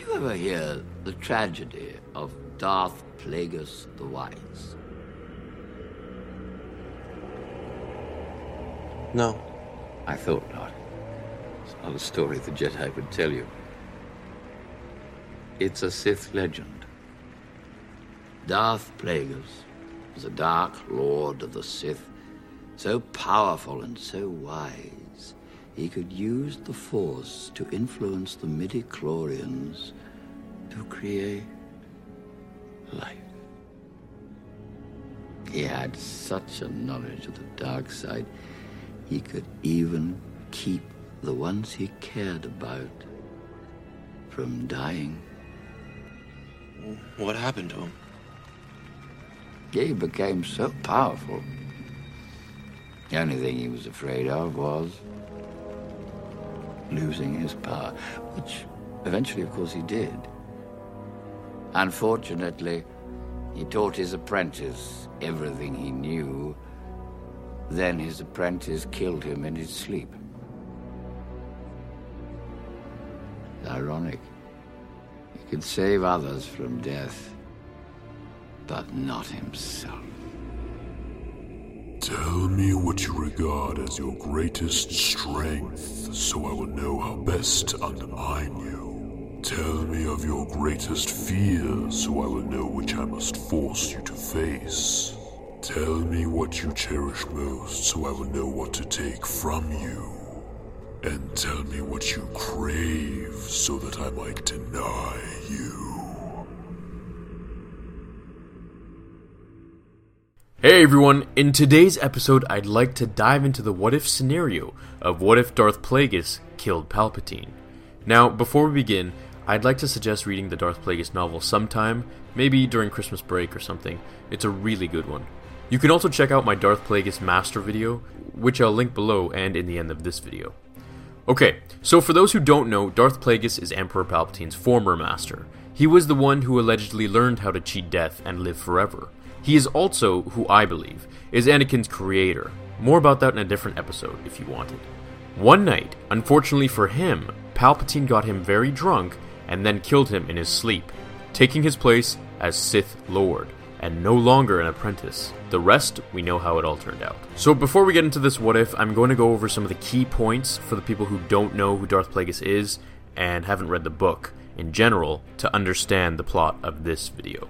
you ever hear the tragedy of Darth Plagueis the Wise? No. I thought not. It's not a story the Jedi would tell you. It's a Sith legend. Darth Plagueis was a dark lord of the Sith, so powerful and so wise, he could use the Force to influence the midi-chlorians to create life. He had such a knowledge of the dark side, he could even keep the ones he cared about from dying. What happened to him? He became so powerful. The only thing he was afraid of was losing his power, which eventually, of course, he did. Unfortunately, he taught his apprentice everything he knew. Then his apprentice killed him in his sleep. Ironic. He could save others from death, but not himself. Tell me what you regard as your greatest strength, so I will know how best to undermine you. Tell me of your greatest fear, so I will know which I must force you to face. Tell me what you cherish most, so I will know what to take from you. And tell me what you crave, so that I might deny you. Hey everyone, in today's episode, I'd like to dive into the what if scenario of what if Darth Plagueis killed Palpatine. Now, before we begin, I'd like to suggest reading the Darth Plagueis novel sometime, maybe during Christmas break or something. It's a really good one. You can also check out my Darth Plagueis Master video, which I'll link below and in the end of this video. Okay, so for those who don't know, Darth Plagueis is Emperor Palpatine's former master. He was the one who allegedly learned how to cheat death and live forever. He is also, who I believe, is Anakin's creator. More about that in a different episode if you wanted. One night, unfortunately for him, Palpatine got him very drunk and then killed him in his sleep, taking his place as Sith Lord and no longer an apprentice. The rest, we know how it all turned out. So before we get into this what if, I'm going to go over some of the key points for the people who don't know who Darth Plagueis is and haven't read the book in general to understand the plot of this video.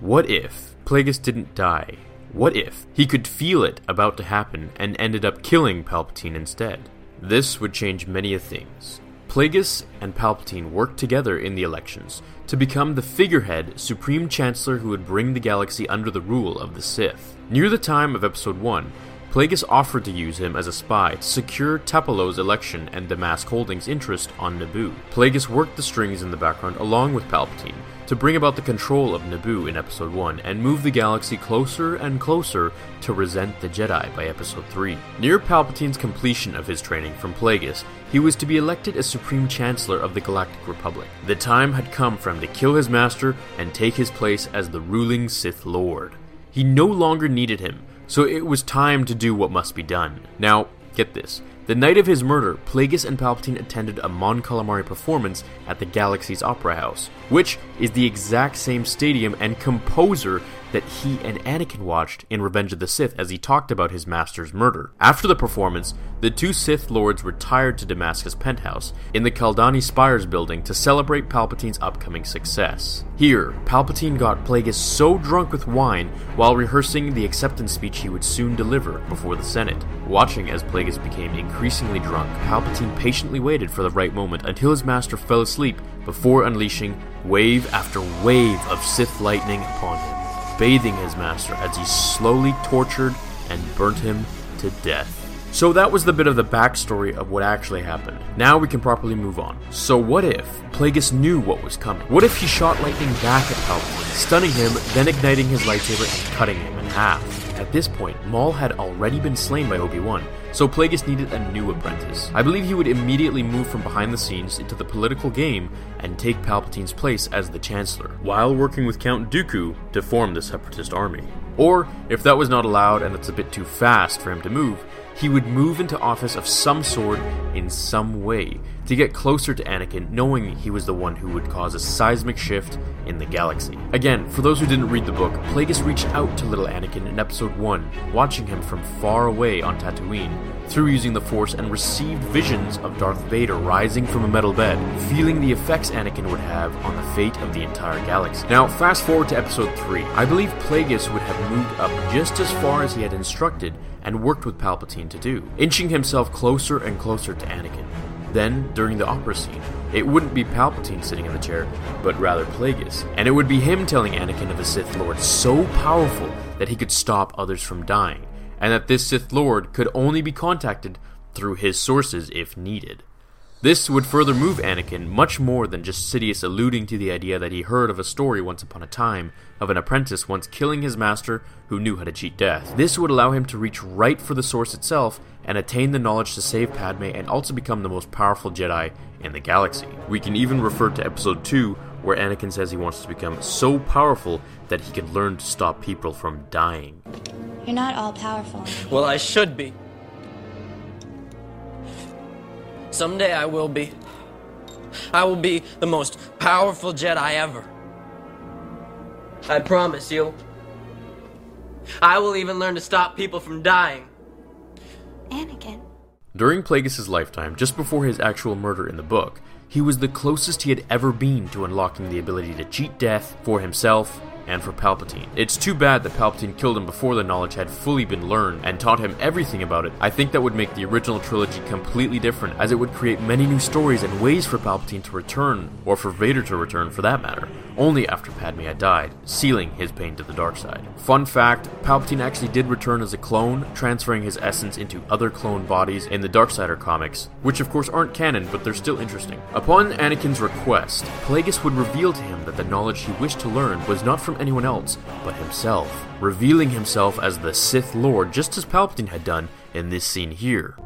What if Plagueis didn't die? What if he could feel it about to happen and ended up killing Palpatine instead? This would change many of things. Plagueis and Palpatine worked together in the elections to become the figurehead Supreme Chancellor who would bring the galaxy under the rule of the Sith. Near the time of Episode 1, Plagueis offered to use him as a spy to secure Tapalo's election and Damask Holdings' interest on Naboo. Plagueis worked the strings in the background along with Palpatine to bring about the control of Naboo in Episode 1 and move the galaxy closer and closer to resent the Jedi by Episode 3. Near Palpatine's completion of his training from Plagueis, he was to be elected as Supreme Chancellor of the Galactic Republic. The time had come for him to kill his master and take his place as the ruling Sith Lord. He no longer needed him, so it was time to do what must be done. Now, get this. The night of his murder, Plagueis and Palpatine attended a Mon Calamari performance at the Galaxy's Opera House, which is the exact same stadium and composer that he and Anakin watched in Revenge of the Sith as he talked about his master's murder. After the performance, the two Sith Lords retired to Damask's Penthouse in the Kaldani Spires building to celebrate Palpatine's upcoming success. Here, Palpatine got Plagueis so drunk with wine while rehearsing the acceptance speech he would soon deliver before the Senate. Watching as Plagueis became increasingly drunk, Palpatine patiently waited for the right moment until his master fell asleep before unleashing wave after wave of Sith lightning upon him bathing his master as he slowly tortured and burnt him to death. So that was the bit of the backstory of what actually happened. Now we can properly move on. So what if Plagueis knew what was coming? What if he shot lightning back at Palpatine, stunning him, then igniting his lightsaber and cutting him in half? At this point, Maul had already been slain by Obi-Wan, so Plagueis needed a new apprentice. I believe he would immediately move from behind the scenes into the political game and take Palpatine's place as the Chancellor, while working with Count Dooku to form the Separatist army. Or, if that was not allowed and it's a bit too fast for him to move, he would move into office of some sort in some way to get closer to Anakin, knowing he was the one who would cause a seismic shift in the galaxy. Again, for those who didn't read the book, Plagueis reached out to little Anakin in episode 1, watching him from far away on Tatooine, through using the Force and received visions of Darth Vader rising from a metal bed, feeling the effects Anakin would have on the fate of the entire galaxy. Now, fast forward to episode 3. I believe Plagueis would have moved up just as far as he had instructed and worked with Palpatine to do, inching himself closer and closer to Anakin. Then, during the opera scene, it wouldn't be Palpatine sitting in the chair, but rather Plagueis, and it would be him telling Anakin of a Sith Lord so powerful that he could stop others from dying, and that this Sith Lord could only be contacted through his sources if needed. This would further move Anakin much more than just Sidious alluding to the idea that he heard of a story once upon a time of an apprentice once killing his master who knew how to cheat death. This would allow him to reach right for the source itself and attain the knowledge to save Padme and also become the most powerful Jedi in the galaxy. We can even refer to episode 2 where Anakin says he wants to become so powerful that he can learn to stop people from dying. You're not all powerful. Well, I should be. Someday I will be. I will be the most powerful Jedi ever. I promise you. I will even learn to stop people from dying. Anakin. During Plagueis' lifetime, just before his actual murder in the book, he was the closest he had ever been to unlocking the ability to cheat death for himself and for Palpatine. It's too bad that Palpatine killed him before the knowledge had fully been learned and taught him everything about it. I think that would make the original trilogy completely different, as it would create many new stories and ways for Palpatine to return, or for Vader to return for that matter, only after Padme had died, sealing his pain to the dark side. Fun fact Palpatine actually did return as a clone, transferring his essence into other clone bodies in the Darksider comics, which of course aren't canon, but they're still interesting. Upon Anakin's request, Plagueis would reveal to him that the knowledge he wished to learn was not from anyone else, but himself, revealing himself as the Sith Lord just as Palpatine had done in this scene here.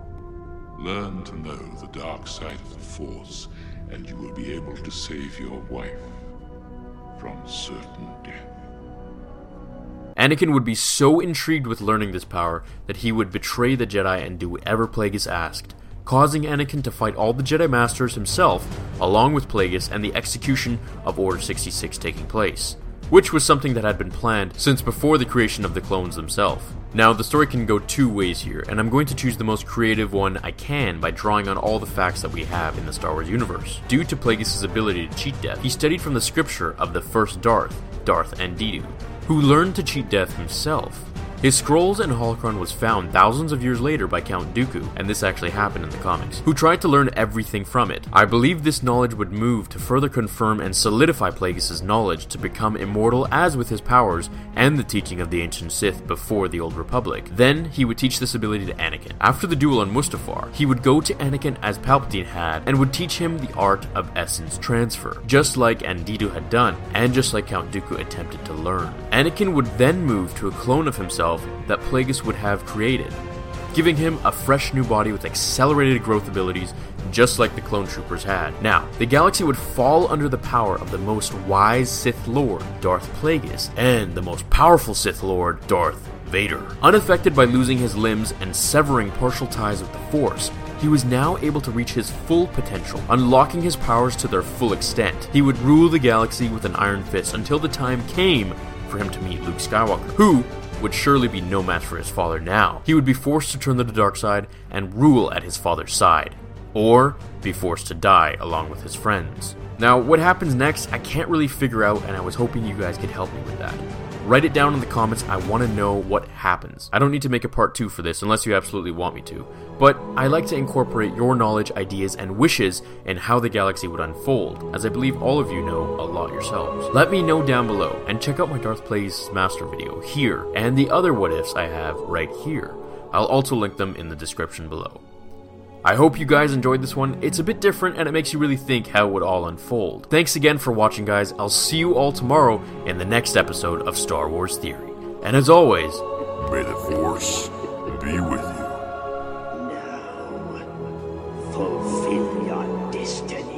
Learn to know the dark side of the Force, and you will be able to save your wife from certain death. Anakin would be so intrigued with learning this power that he would betray the Jedi and do whatever Plagueis asked, causing Anakin to fight all the Jedi Masters himself, along with Plagueis and the execution of Order 66 taking place, which was something that had been planned since before the creation of the clones themselves. Now, the story can go two ways here, and I'm going to choose the most creative one I can by drawing on all the facts that we have in the Star Wars universe. Due to Plagueis' ability to cheat death, he studied from the scripture of the first Darth, Darth Andeddu, who learned to cheat death himself. His scrolls and holocron was found thousands of years later by Count Dooku, and this actually happened in the comics, who tried to learn everything from it. I believe this knowledge would move to further confirm and solidify Plagueis' knowledge to become immortal as with his powers and the teaching of the ancient Sith before the Old Republic. Then he would teach this ability to Anakin. After the duel on Mustafar, he would go to Anakin as Palpatine had and would teach him the art of essence transfer, just like Andeddu had done, and just like Count Dooku attempted to learn. Anakin would then move to a clone of himself that Plagueis would have created, giving him a fresh new body with accelerated growth abilities just like the clone troopers had. Now, the galaxy would fall under the power of the most wise Sith Lord, Darth Plagueis, and the most powerful Sith Lord, Darth Vader. Unaffected by losing his limbs and severing partial ties with the Force, he was now able to reach his full potential, unlocking his powers to their full extent. He would rule the galaxy with an iron fist until the time came for him to meet Luke Skywalker, who would surely be no match for his father now. He would be forced to turn to the dark side and rule at his father's side, or be forced to die along with his friends. Now, what happens next, I can't really figure out, and I was hoping you guys could help me with that. Write it down in the comments, I want to know what happens. I don't need to make a part 2 for this unless you absolutely want me to, but I like to incorporate your knowledge, ideas, and wishes in how the galaxy would unfold, as I believe all of you know a lot yourselves. Let me know down below, and check out my Darth Plagueis Master video here, and the other what ifs I have right here. I'll also link them in the description below. I hope you guys enjoyed this one. It's a bit different and it makes you really think how it would all unfold. Thanks again for watching, guys. I'll see you all tomorrow in the next episode of Star Wars Theory. And as always, may the Force be with you. Now, fulfill your destiny.